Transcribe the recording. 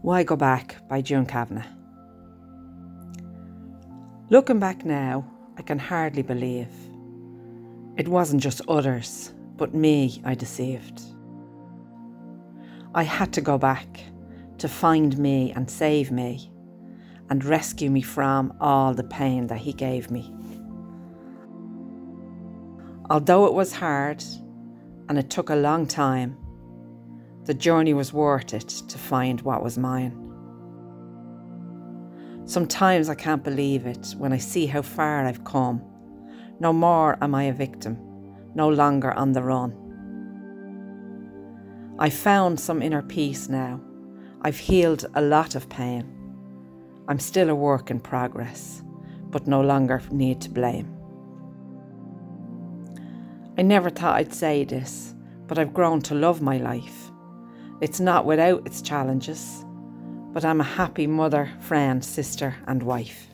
Why Go Back by June Kavanagh. Looking back now, I can hardly believe it wasn't just others, but me I deceived. I had to go back to find me and save me and rescue me from all the pain that he gave me. Although it was hard and it took a long time, the journey was worth it to find what was mine. Sometimes I can't believe it when I see how far I've come. No more am I a victim, no longer on the run. I've found some inner peace now. I've healed a lot of pain. I'm still a work in progress, but no longer need to blame. I never thought I'd say this, but I've grown to love my life. It's not without its challenges, but I'm a happy mother, friend, sister, and wife.